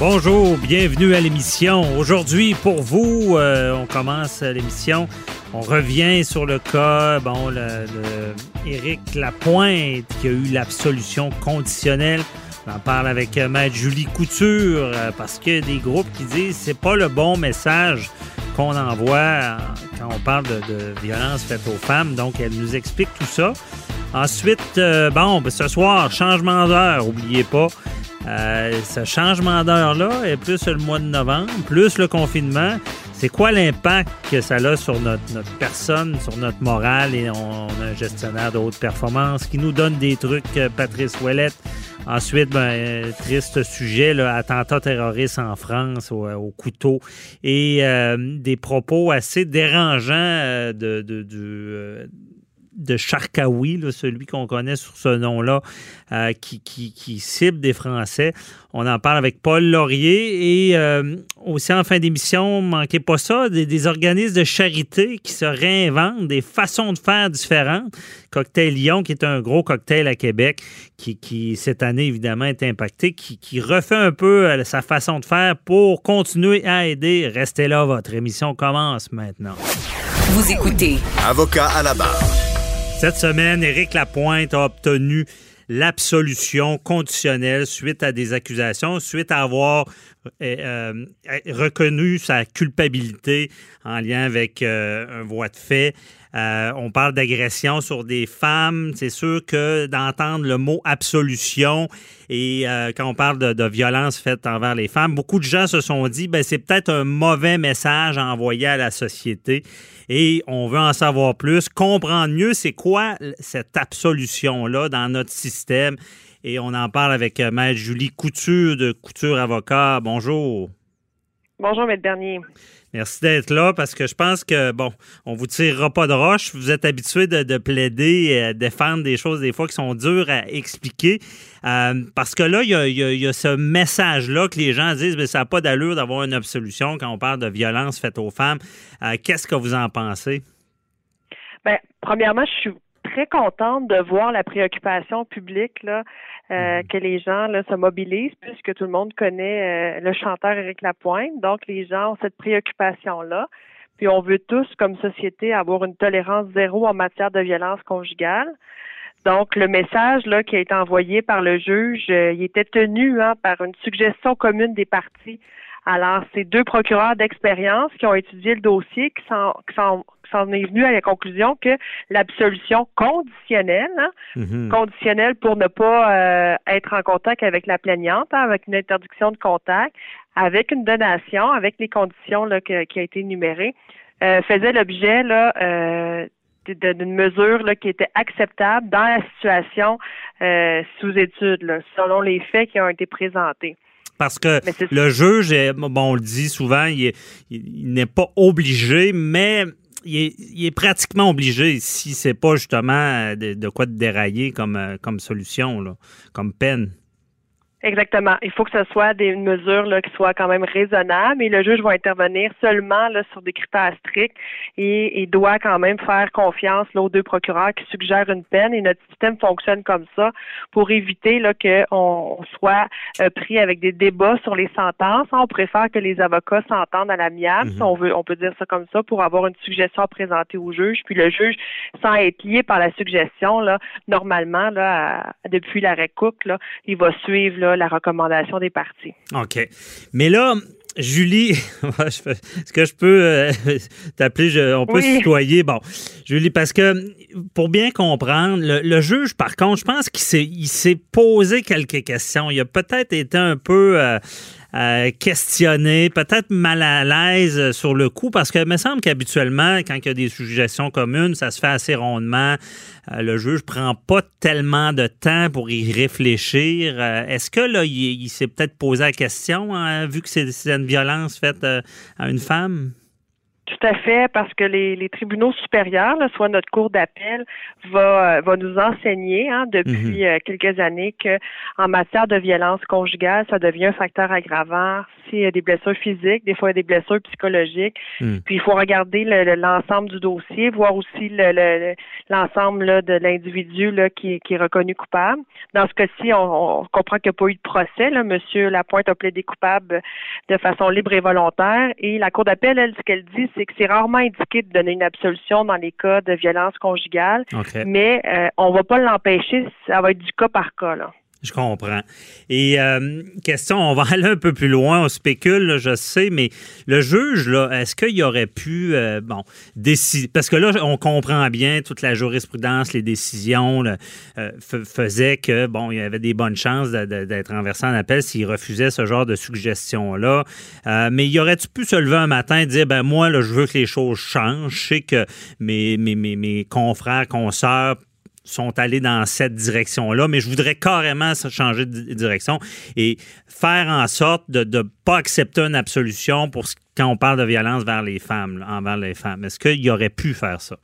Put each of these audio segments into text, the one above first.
Bonjour, bienvenue à l'émission. Aujourd'hui, pour vous, euh, on commence l'émission. On revient sur le cas, bon, Éric Lapointe qui a eu l'absolution conditionnelle. On en parle avec euh, Maître Julie Couture euh, parce qu'il y a des groupes qui disent c'est pas le bon message qu'on envoie quand on parle de, violence faite aux femmes. Donc, elle nous explique tout ça. Ensuite, bon, ben, ce soir, changement d'heure, oubliez pas. Euh, ce changement d'heure-là est plus le mois de novembre, plus le confinement. C'est quoi l'impact que ça a sur notre, notre personne, sur notre morale? Et on, on a un gestionnaire de haute performance qui nous donne des trucs, euh, Patrice Ouellette. Ensuite, ben, euh, triste sujet, là, attentat terroriste en France au, au couteau et euh, des propos assez dérangeants euh, de, de, euh, de Charkaoui, là, celui qu'on connaît sur ce nom-là, euh, qui, qui, qui cible des Français. On en parle avec Paul Laurier et euh, aussi en fin d'émission, manquez pas ça, des, des organismes de charité qui se réinventent, des façons de faire différentes. Cocktail Lyon, qui est un gros cocktail à Québec, qui, qui cette année évidemment est impacté, qui, qui refait un peu euh, sa façon de faire pour continuer à aider. Restez là, votre émission commence maintenant. Vous écoutez Avocat à la barre. Cette semaine, Éric Lapointe a obtenu l'absolution conditionnelle suite à des accusations, suite à avoir euh, euh, reconnu sa culpabilité en lien avec euh, un voie de fait. Euh, on parle d'agression sur des femmes. C'est sûr que d'entendre le mot absolution et euh, quand on parle de, violence faite envers les femmes, beaucoup de gens se sont dit ben c'est peut-être un mauvais message à envoyer à la société et on veut en savoir plus, comprendre mieux c'est quoi cette absolution là dans notre système et on en parle avec euh, Maître Julie Couture de Couture Avocat. Bonjour. Bonjour, Maître Bernier. Merci d'être là parce que je pense que, bon, on vous tirera pas de roche. Vous êtes habitué de, de, plaider à défendre des choses des fois qui sont dures à expliquer. Euh, parce que là, il y a ce message-là que les gens disent, mais ça n'a pas d'allure d'avoir une absolution quand on parle de violence faite aux femmes. Euh, Qu'est-ce que vous en pensez? Bien, premièrement, je suis très contente de voir la préoccupation publique là, euh, que les gens là, se mobilisent, puisque tout le monde connaît euh, le chanteur Éric Lapointe. Donc, les gens ont cette préoccupation-là. Puis, on veut tous, comme société, avoir une tolérance zéro en matière de violence conjugale. Donc, le message là, qui a été envoyé par le juge, euh, il était tenu hein, par une suggestion commune des parties. Alors, c'est deux procureurs d'expérience qui ont étudié le dossier, qui sont, qui s'en est venu à la conclusion que l'absolution conditionnelle, hein, mm-hmm. conditionnelle pour ne pas euh, être en contact avec la plaignante, hein, avec une interdiction de contact, avec une donation, avec les conditions là, que, qui a été énumérées, euh, faisait l'objet là euh, d'une mesure là, qui était acceptable dans la situation euh, sous étude, là, selon les faits qui ont été présentés. Parce que le juge, bon, on le dit souvent, il, il n'est pas obligé, mais il est, il est, pratiquement obligé si c'est pas justement de, de, quoi de dérailler comme, comme solution, là, comme peine. Exactement. Il faut que ce soit des mesures là, qui soient quand même raisonnables et le juge va intervenir seulement là, sur des critères stricts et, et doit quand même faire confiance là, aux deux procureurs qui suggèrent une peine et notre système fonctionne comme ça pour éviter là, qu'on soit euh, pris avec des débats sur les sentences. On préfère que les avocats s'entendent à l'amiable, mm -hmm. si on veut, on peut dire ça comme ça, pour avoir une suggestion à présenter au juge. Puis le juge, sans être lié par la suggestion, là, normalement, là, à, depuis l'arrêt Cook, là, il va suivre là, la recommandation des parties. OK. Mais là, Julie, est-ce que je peux euh, t'appeler, on peut oui. se tutoyer? Bon, Julie, parce que pour bien comprendre, le, le juge, par contre, je pense qu'il s'est posé quelques questions. Il a peut-être été un peu... Euh, euh, questionné, peut-être mal à l'aise sur le coup, parce que me semble qu'habituellement, quand il y a des suggestions communes, ça se fait assez rondement. Euh, le juge prend pas tellement de temps pour y réfléchir. Euh, est-ce que là, il, s'est peut-être posé la question, hein, vu que c'est une violence faite à une femme? Tout à fait, parce que les, les tribunaux supérieurs, soit notre cour d'appel, va, euh, va nous enseigner hein, depuis mhm. euh, quelques années que en matière de violence conjugale, ça devient un facteur aggravant s'il y a des blessures physiques, des fois il y a des blessures psychologiques. Mhm. Puis il faut regarder l'ensemble du dossier, voir aussi l'ensemble le, de l'individu qui, qui est reconnu coupable. Dans ce cas-ci, on, comprend qu'il n'y a pas eu de procès. Là. Monsieur Lapointe a plaidé coupable de façon libre et volontaire. Et la cour d'appel, elle, ce qu'elle dit, c'est que c'est rarement indiqué de donner une absolution dans les cas de violence conjugale, mais euh, on va pas l'empêcher, ça va être du cas par cas. Là. Je comprends. Et euh, question, on va aller un peu plus loin, on spécule, je sais, mais le juge, là, est-ce qu'il aurait pu, euh, bon, décider, parce que là, on comprend bien toute la jurisprudence, les décisions euh, faisaient que, bon, il y avait des bonnes chances d'être renversé en appel s'il refusait ce genre de suggestion-là. mais il aurait-tu pu se lever un matin et dire, ben moi, là, je veux que les choses changent, je sais que mes, mes, mes, mes confrères, consoeurs sont allés dans cette direction-là, mais je voudrais carrément changer de direction et faire en sorte de ne pas accepter une absolution pour quand on parle de violence vers les femmes, envers les femmes. Est-ce qu'il aurait pu faire ça?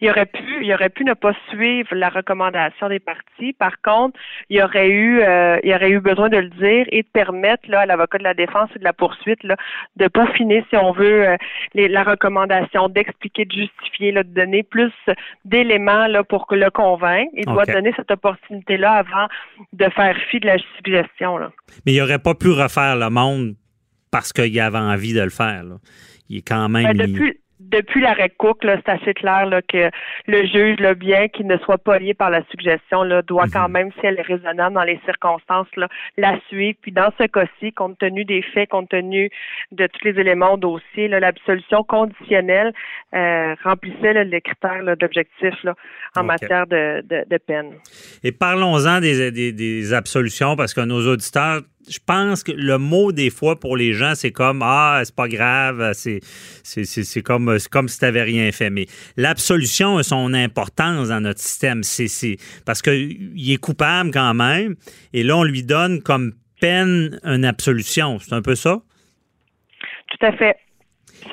Il aurait pu, il aurait pu ne pas suivre la recommandation des parties. Par contre, il aurait eu, euh, il aurait eu besoin de le dire et de permettre là, à l'avocat de la défense et de la poursuite là, de peaufiner, si on veut, euh, la recommandation, d'expliquer, de justifier, là, de donner plus d'éléments là pour le convaincre. Il doit donner cette opportunité-là avant de faire fi de la suggestion. Là. Mais il n'aurait pas pu refaire le monde parce qu'il avait envie de le faire. Là. Il est quand même. Ben, depuis, depuis l'arrêt Cook, c'est assez clair là, que le juge, là, bien qu'il ne soit pas lié par la suggestion, là, doit quand mhm. même, si elle est raisonnable dans les circonstances, là, la suivre. Puis dans ce cas-ci, compte tenu des faits, compte tenu de tous les éléments au dossier, l'absolution conditionnelle euh, remplissait les critères d'objectif en matière de, de, peine. Et parlons-en des, des, des absolutions, parce que nos auditeurs je pense que le mot des fois pour les gens, c'est comme Ah, c'est pas grave, c'est, c'est, comme, comme si tu n'avais rien fait. Mais l'absolution a son importance dans notre système. C'est, c'est, parce qu'il est coupable quand même. Et là, on lui donne comme peine une absolution. C'est un peu ça? Tout à fait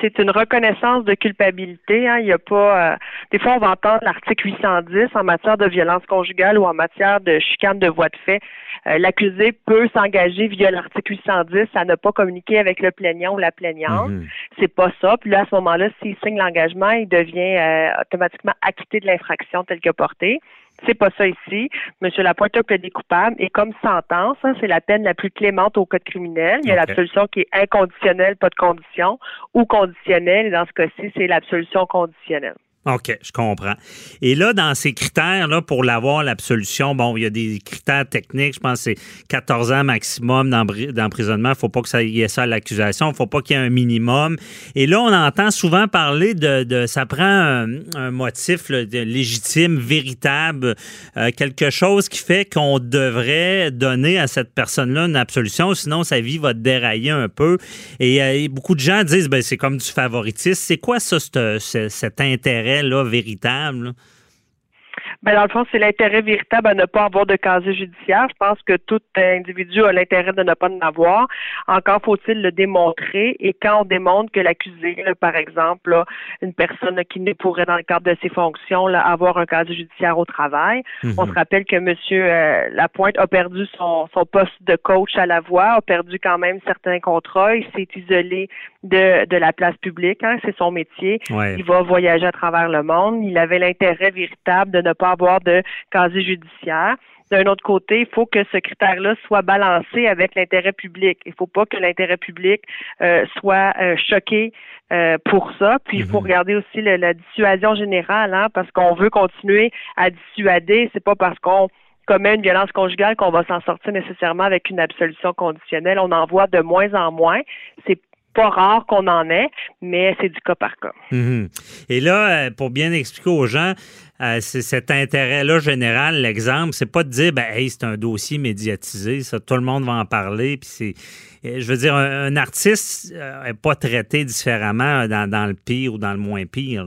c'est une reconnaissance de culpabilité. Hein. Il y a pas. Euh, des fois, on va entendre l'article 810 en matière de violence conjugale ou en matière de chicane de voie de fait. Euh, l'accusé peut s'engager via l'article 810 à ne pas communiquer avec le plaignant ou la plaignante. Mhm. C'est pas ça. Puis là, à ce moment-là, s'il signe l'engagement, il devient euh, automatiquement acquitté de l'infraction telle que portée. C'est pas ça ici. Monsieur Lapointe a plaidé coupable et comme sentence, hein, c'est la peine la plus clémente au code criminel. Il y a l'absolution qui est inconditionnelle, pas de condition, ou conditionnelle. Et dans ce cas-ci, c'est l'absolution conditionnelle. OK, je comprends. Et là, dans ces critères-là, pour l'avoir, l'absolution, bon, il y a des critères techniques. Je pense que c'est 14 ans maximum d'emprisonnement. Il ne faut pas que ça y ait ça à l'accusation. Il ne faut pas qu'il y ait un minimum. Et là, on entend souvent parler de, ça prend un, motif légitime, véritable, euh, quelque chose qui fait qu'on devrait donner à cette personne-là une absolution, sinon sa vie va dérailler un peu. Et, euh, beaucoup de gens disent, ben, c'est comme du favoritisme. C'est quoi ça, cet intérêt? Là, véritable? Ben, dans le fond, c'est l'intérêt véritable à ne pas avoir de casier judiciaire. Je pense que tout individu a l'intérêt de ne pas en avoir. Encore faut-il le démontrer. Et quand on démontre que l'accusé, par exemple, une personne qui ne pourrait, dans le cadre de ses fonctions, avoir un casier judiciaire au travail, mhm. on se rappelle que M. Euh, Lapointe a perdu son, son poste de coach à la voix, a perdu quand même certains contrats. Il s'est isolé de, de la place publique. Hein, c'est son métier. Il va voyager à travers le monde. Il avait l'intérêt véritable de ne pas avoir de casier judiciaire. D'un autre côté, il faut que ce critère-là soit balancé avec l'intérêt public. Il ne faut pas que l'intérêt public euh, soit euh, choqué euh, pour ça. Puis il faut mhm. regarder aussi la dissuasion générale, hein, parce qu'on veut continuer à dissuader. C'est pas parce qu'on commet une violence conjugale qu'on va s'en sortir nécessairement avec une absolution conditionnelle. On en voit de moins en moins. C'est pas rare qu'on en ait, mais c'est du cas par cas. Mhm. Et là, euh, pour bien expliquer aux gens, euh, c'est cet intérêt-là général, l'exemple, c'est pas de dire, ben, hey, c'est un dossier médiatisé, ça, tout le monde va en parler, puis c'est. Euh, je veux dire, un, artiste n'est pas traité différemment dans, dans, le pire ou dans le moins pire.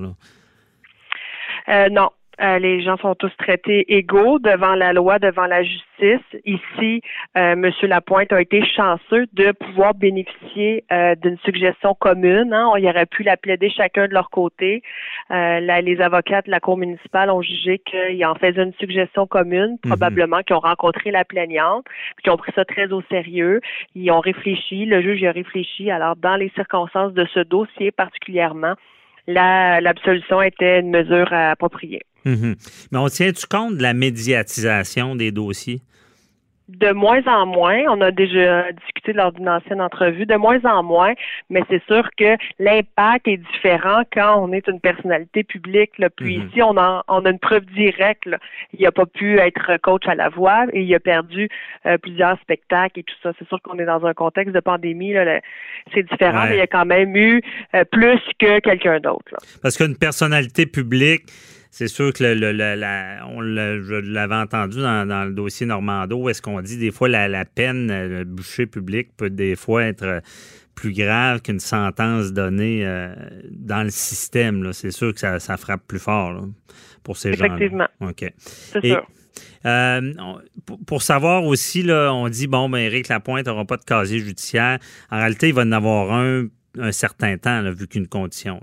Euh, non, euh, les gens sont tous traités égaux devant la loi, devant la justice. Ici, euh, M. Lapointe a été chanceux de pouvoir bénéficier euh, d'une suggestion commune. Hein. On y aurait pu la plaider chacun de leur côté. Euh, les avocats de la Cour municipale ont jugé qu'ils en faisaient une suggestion commune, mhm. probablement qu'ils ont rencontré la plaignante, qui ont pris ça très au sérieux. Ils ont réfléchi, le juge y a réfléchi. Alors, dans les circonstances de ce dossier particulièrement, l'absolution était une mesure appropriée. Mhm. Mais on tient-tu compte de la médiatisation des dossiers? de moins en moins, on a déjà discuté lors d'une ancienne entrevue, de moins en moins, mais c'est sûr que l'impact est différent quand on est une personnalité publique. Puis mhm. ici, on a, on a une preuve directe. Il n'a pas pu être coach à la voix et il a perdu euh, plusieurs spectacles et tout ça. C'est sûr qu'on est dans un contexte de pandémie. c'est différent, mais il y a quand même eu euh, plus que quelqu'un d'autre. Parce qu'une personnalité publique, c'est sûr que le, on l'avait entendu dans, le dossier Normando, est-ce qu'on dit des fois la, la peine, le boucher public peut des fois être plus grave qu'une sentence donnée euh, dans le système. C'est sûr que ça, frappe plus fort pour ces gens. Effectivement. OK. C'est sûr. Euh, pour savoir aussi, là, on dit, bon, ben, Éric Lapointe n'aura pas de casier judiciaire. En réalité, il va en avoir un un certain temps, vu qu'une condition.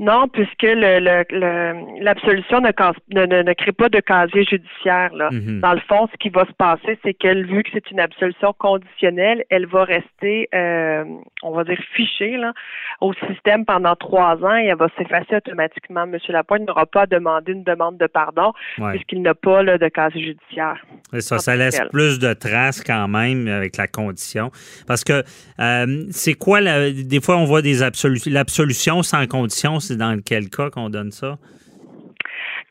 Non, puisque l'absolution le, ne, ne, crée pas de casier judiciaire. Là. Mhm. Dans le fond, ce qui va se passer, c'est qu'elle, vu que c'est une absolution conditionnelle, elle va rester, euh, on va dire, fichée là, au système pendant trois ans et elle va s'effacer automatiquement. Monsieur Lapointe n'aura pas à demander une demande de pardon puisqu'il n'a pas là, de casier judiciaire. ça, ça laisse plus de traces quand même avec la condition. Parce que euh, c'est quoi, la, des fois, on voit des absolutions, l'absolution sans condition, c'est dans quel cas qu'on donne ça?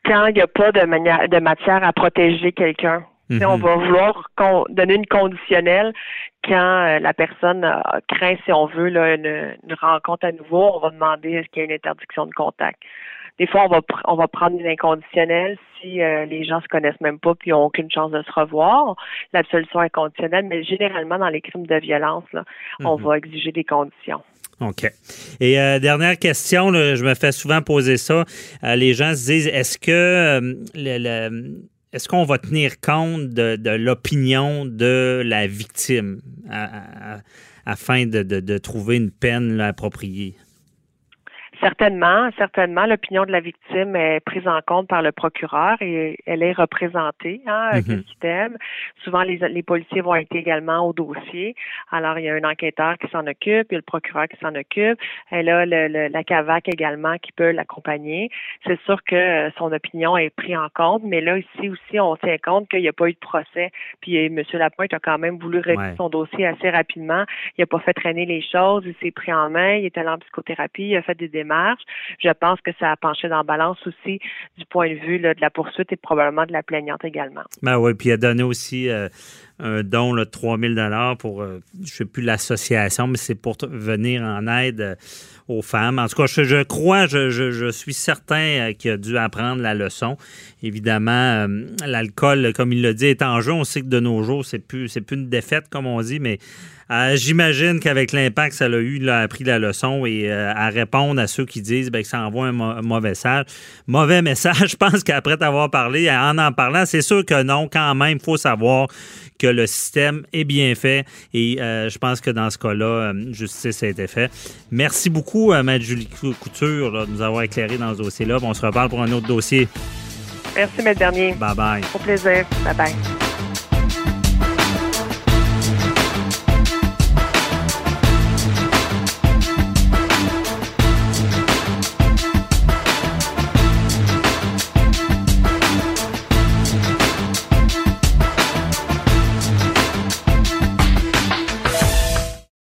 Quand il n'y a pas de, manière, de matière à protéger quelqu'un. On mhm. va vouloir donner une conditionnelle quand euh, la personne craint, si on veut, une, rencontre à nouveau. On va demander est-ce qu'il y a une interdiction de contact. Des fois, on va on va prendre une inconditionnelle si euh, les gens se connaissent même pas puis n'ont aucune chance de se revoir. L'absolution inconditionnelle, mais généralement dans les crimes de violence, on mhm. va exiger des conditions. OK. Et euh, dernière question, je me fais souvent poser ça. Euh, les gens se disent est-ce que euh, est-ce qu'on va tenir compte de, l'opinion de la victime afin de, trouver une peine appropriée? Certainement, certainement, l'opinion de la victime est prise en compte par le procureur et elle est représentée, hein, mm Souvent, les, les, policiers vont être également au dossier. Alors, il y a un enquêteur qui s'en occupe, il y a le procureur qui s'en occupe. Elle a le, la CAVAC également qui peut l'accompagner. C'est sûr que son opinion est prise en compte, mais là, ici aussi, on tient compte qu'il n'y a pas eu de procès. Puis, M. Lapointe a quand même voulu régler son dossier assez rapidement. Il n'a pas fait traîner les choses, il s'est pris en main, il est allé en psychothérapie, il a fait des démarches je pense que ça a penché dans la balance aussi du point de vue de la poursuite et probablement de la plaignante également. Ben oui, puis il a donné aussi euh, un don de 3 000 pour, euh, je ne sais plus l'association, mais c'est pour venir en aide euh, aux femmes. En tout cas, je, crois, je, suis certain qu'il a dû apprendre la leçon. Évidemment, l'alcool, comme il l'a dit, est en jeu. On sait que de nos jours, c'est plus, c'est plus une défaite, comme on dit, mais euh, j'imagine qu'avec l'impact ça a eu, il a appris la leçon et euh, à répondre à ceux qui disent ben, que ça envoie un, mauvais message. Mauvais message, je pense qu'après t'avoir parlé, en en parlant, c'est sûr que non, quand même, il faut savoir que le système est bien fait et euh, je pense que dans ce cas-là, justice a été fait. Merci beaucoup, à Mme Julie Couture, de nous avoir éclairé dans ce dossier-là. On se reparle pour un autre dossier. Merci, M. Dernier. Bye bye. Au plaisir. Bye bye.